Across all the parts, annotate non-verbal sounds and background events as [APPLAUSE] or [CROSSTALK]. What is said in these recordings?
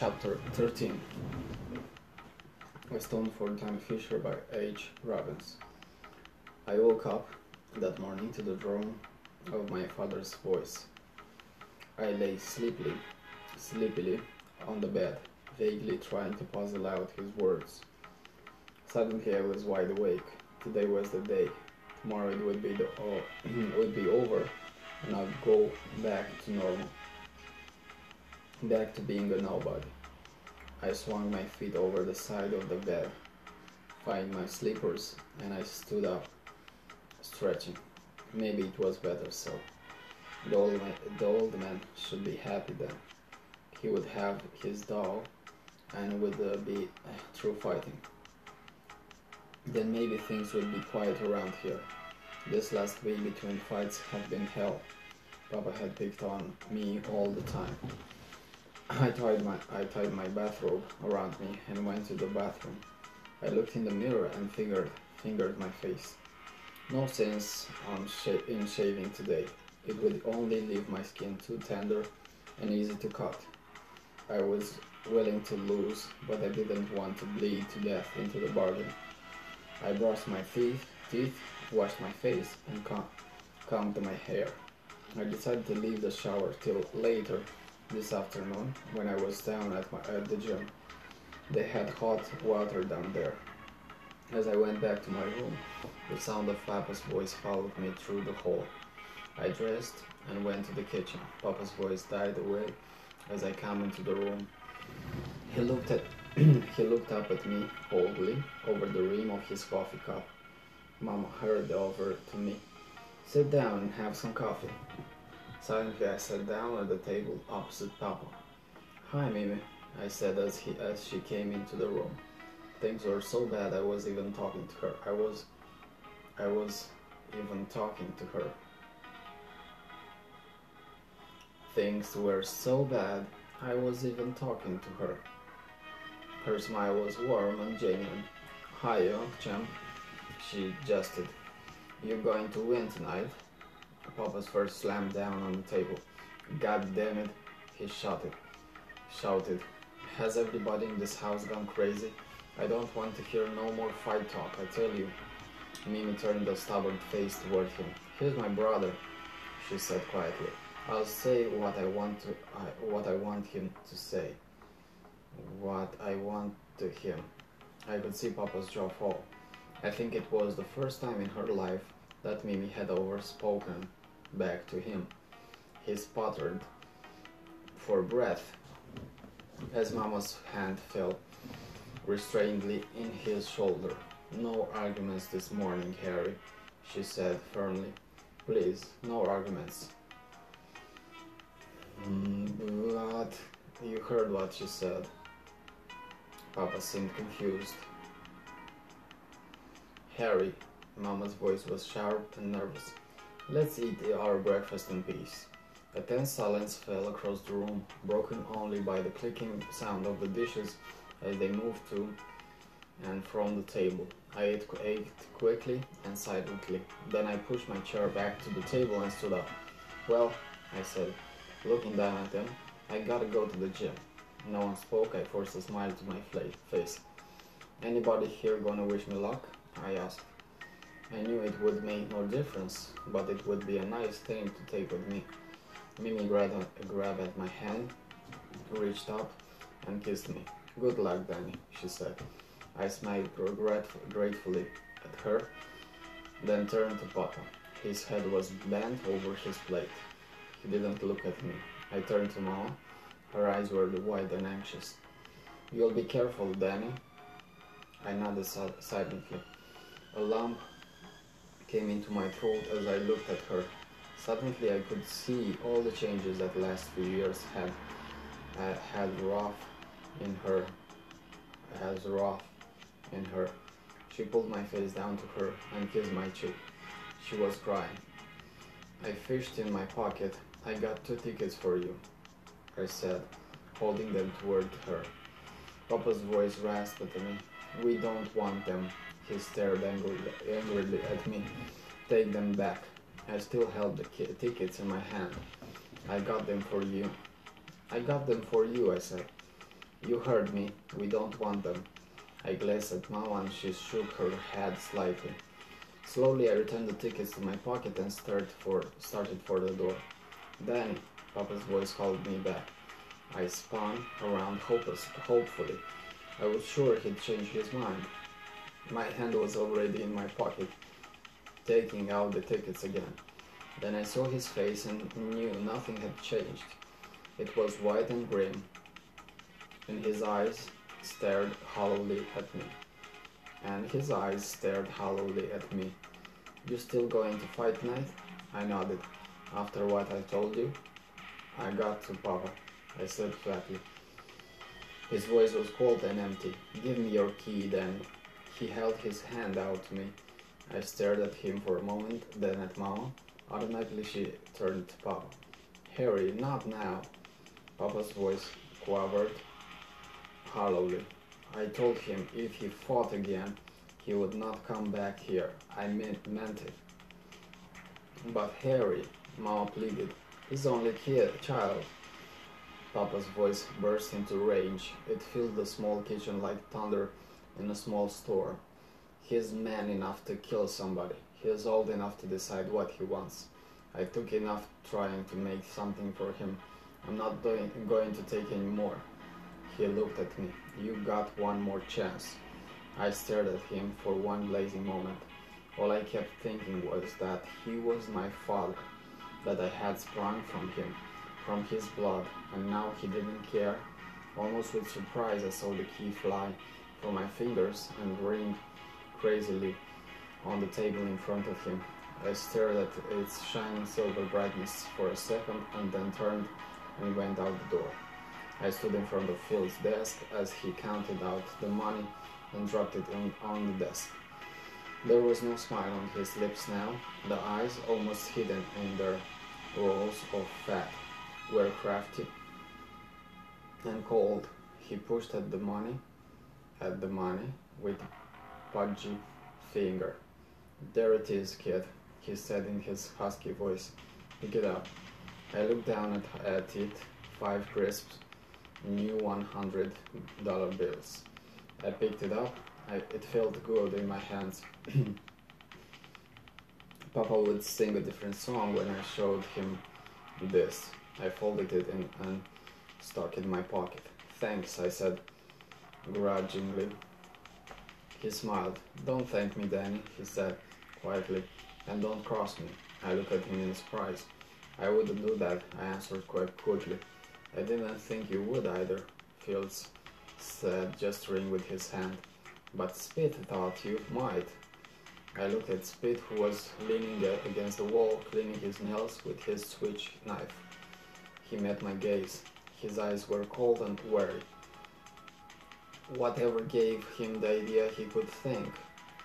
Chapter 13 A Stone for Danny Fisher by H. Robbins. I woke up that morning to the drone of my father's voice. I lay sleepily, sleepily on the bed, vaguely trying to puzzle out his words. Suddenly I was wide awake. Today was the day. Tomorrow it would be the [CLEARS THROAT] would be over, and I'd go back to normal back to being a nobody. I swung my feet over the side of the bed, find my slippers, and I stood up, stretching. Maybe it was better so. The old, man, the old man should be happy then. He would have his doll and would uh, be uh, through fighting. Then maybe things would be quiet around here. This last week between fights had been hell. Papa had picked on me all the time. [LAUGHS] I tied my I tied my bathrobe around me and went to the bathroom. I looked in the mirror and fingered fingered my face. No sense in shaving today. It would only leave my skin too tender and easy to cut. I was willing to lose, but I didn't want to bleed to death into the bargain. I brushed my teeth, teeth, washed my face, and combed my hair. I decided to leave the shower till later this afternoon when I was down at, my, at the gym. They had hot water down there. As I went back to my room, the sound of Papa's voice followed me through the hall. I dressed and went to the kitchen. Papa's voice died away as I came into the room. He looked at [CLEARS THROAT] he looked up at me coldly over the rim of his coffee cup. Mama hurried over to me. Sit down and have some coffee. Silently, I sat down at the table opposite Papa. Hi, Mimi, I said as, he, as she came into the room. Things were so bad I was even talking to her. I was, I was even talking to her. Things were so bad I was even talking to her. Her smile was warm and genuine. Hi, young champ, she jested. You're going to win tonight. Papa's first slammed down on the table. God damn it, he shouted. Shouted. Has everybody in this house gone crazy? I don't want to hear no more fight talk, I tell you. Mimi turned a stubborn face toward him. He's my brother, she said quietly. I'll say what I want to what I want him to say. What I want to him. I could see Papa's jaw fall. I think it was the first time in her life that Mimi had overspoken back to him. He sputtered for breath as Mama's hand fell restrainedly in his shoulder. No arguments this morning, Harry, she said firmly. Please, no arguments. Mm, but you heard what she said. Papa seemed confused. Harry, Mama's voice was sharp and nervous. Let's eat our breakfast in peace. A tense silence fell across the room, broken only by the clicking sound of the dishes as they moved to and from the table. I ate, ate quickly and silently. Then I pushed my chair back to the table and stood up. Well, I said, looking down at them, I gotta go to the gym. No one spoke. I forced a smile to my face. Anybody here gonna wish me luck? I asked. I knew it would make no difference, but it would be a nice thing to take with me. Mimi grabbed, at my hand, reached up, and kissed me. Good luck, Danny, she said. I smiled gratefully at her, then turned to Papa. His head was bent over his plate. He didn't look at me. I turned to Mama. Her eyes were wide and anxious. You'll be careful, Danny. I nodded silently. A lump came into my throat as I looked at her. Suddenly I could see all the changes that last few years had uh, had wrought in her, has wrought in her. She pulled my face down to her and kissed my cheek. She was crying. I fished in my pocket. I got two tickets for you, I said, holding them toward her. Papa's voice rasped at me. We don't want them. He stared angrily, at me. Take them back. I still held the tickets in my hand. I got them for you. I got them for you, I said. You heard me. We don't want them. I glanced at Mama and she shook her head slightly. Slowly I returned the tickets to my pocket and started for, started for the door. Danny, Papa's voice called me back. I spun around hopeless, hopefully. I was sure he'd changed his mind. My hand was already in my pocket, taking out the tickets again. Then I saw his face and knew nothing had changed. It was white and grim, and his eyes stared hollowly at me. And his eyes stared hollowly at me. You still going to fight tonight? I nodded. After what I told you? I got to, Papa, I said flatly. His voice was cold and empty. Give me your key, then. He held his hand out to me. I stared at him for a moment, then at Mama. Automatically she turned to Papa. Harry, not now. Papa's voice quavered hollowly. I told him if he fought again, he would not come back here. I meant, meant it. But Harry, Mama pleaded, he's only kid, child. Papa's voice burst into rage. It filled the small kitchen like thunder in a small store. He is man enough to kill somebody. He is old enough to decide what he wants. I took enough trying to make something for him. I'm not doing, going to take any more. He looked at me. You got one more chance. I stared at him for one lazy moment. All I kept thinking was that he was my father, that I had sprung from him, from his blood, and now he didn't care. Almost with surprise, I saw the key fly from my fingers and ring crazily on the table in front of him. I stared at its shining silver brightness for a second and then turned and went out the door. I stood in front of Phil's desk as he counted out the money and dropped it on, on the desk. There was no smile on his lips now. The eyes, almost hidden in their rolls of fat, were crafty and cold. He pushed at the money, at the money, with pudgy finger. There it is, kid, he said in his husky voice. Pick it up. I looked down at, at it, five crisp, new $100 bills. I picked it up. I, it felt good in my hands. [CLEARS THROAT] Papa would sing a different song when I showed him this. I folded it and stuck it in my pocket. Thanks, I said grudgingly. He smiled. Don't thank me, Danny, he said quietly, and don't cross me. I looked at him in surprise. I wouldn't do that, I answered quite quickly. I didn't think you would either, Fields said, gesturing with his hand. But Spit thought you might. I looked at Spit, who was leaning against the wall, cleaning his nails with his switch knife. He met my gaze. His eyes were cold and wary. Whatever gave him the idea he could think?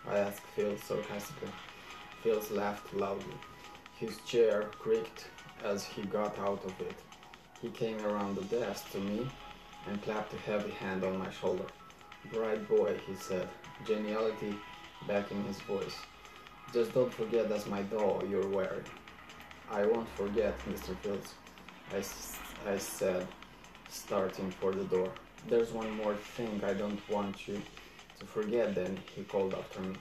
I asked Phil sarcastically. Phil laughed loudly. His chair creaked as he got out of it. He came around the desk to me and clapped a heavy hand on my shoulder. Bright boy, he said, geniality back in his voice. Just don't forget that's my doll you're wearing. I won't forget, Mr. Fields, I, I said, starting for the door. There's one more thing I don't want you to forget then, he called after me.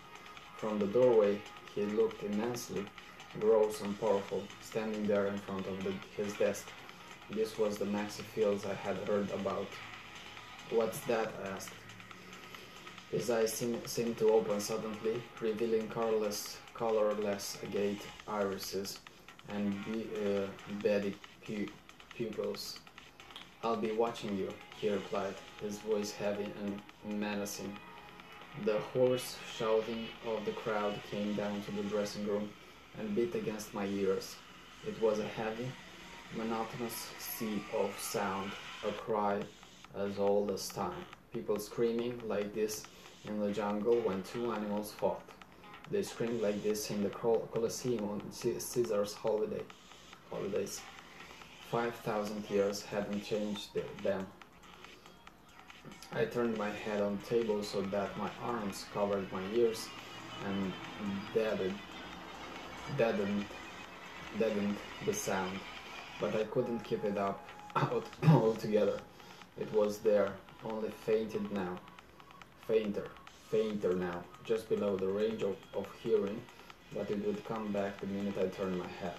From the doorway, he looked immensely gross and powerful, standing there in front of the, his desk. This was the Maxie Fields I had heard about. What's that? I asked. His eyes seemed, seemed to open suddenly, revealing colorless, colorless agate irises and be, uh, beady pu pupils. I'll be watching you, he replied, his voice heavy and menacing. The hoarse shouting of the crowd came down to the dressing room and beat against my ears. It was a heavy, monotonous sea of sound, a cry as old as time. People screaming like this in the jungle when two animals fought. They screamed like this in the Colosseum on Caesar's holiday, holidays. Five thousand years hadn't changed them. I turned my head on table so that my arms covered my ears and deadened, deadened, deadened the sound, but I couldn't keep it up out [COUGHS] altogether. It was there, only fainted now. Fainter, fainter now, just below the range of, of hearing, but it would come back the minute I turned my head.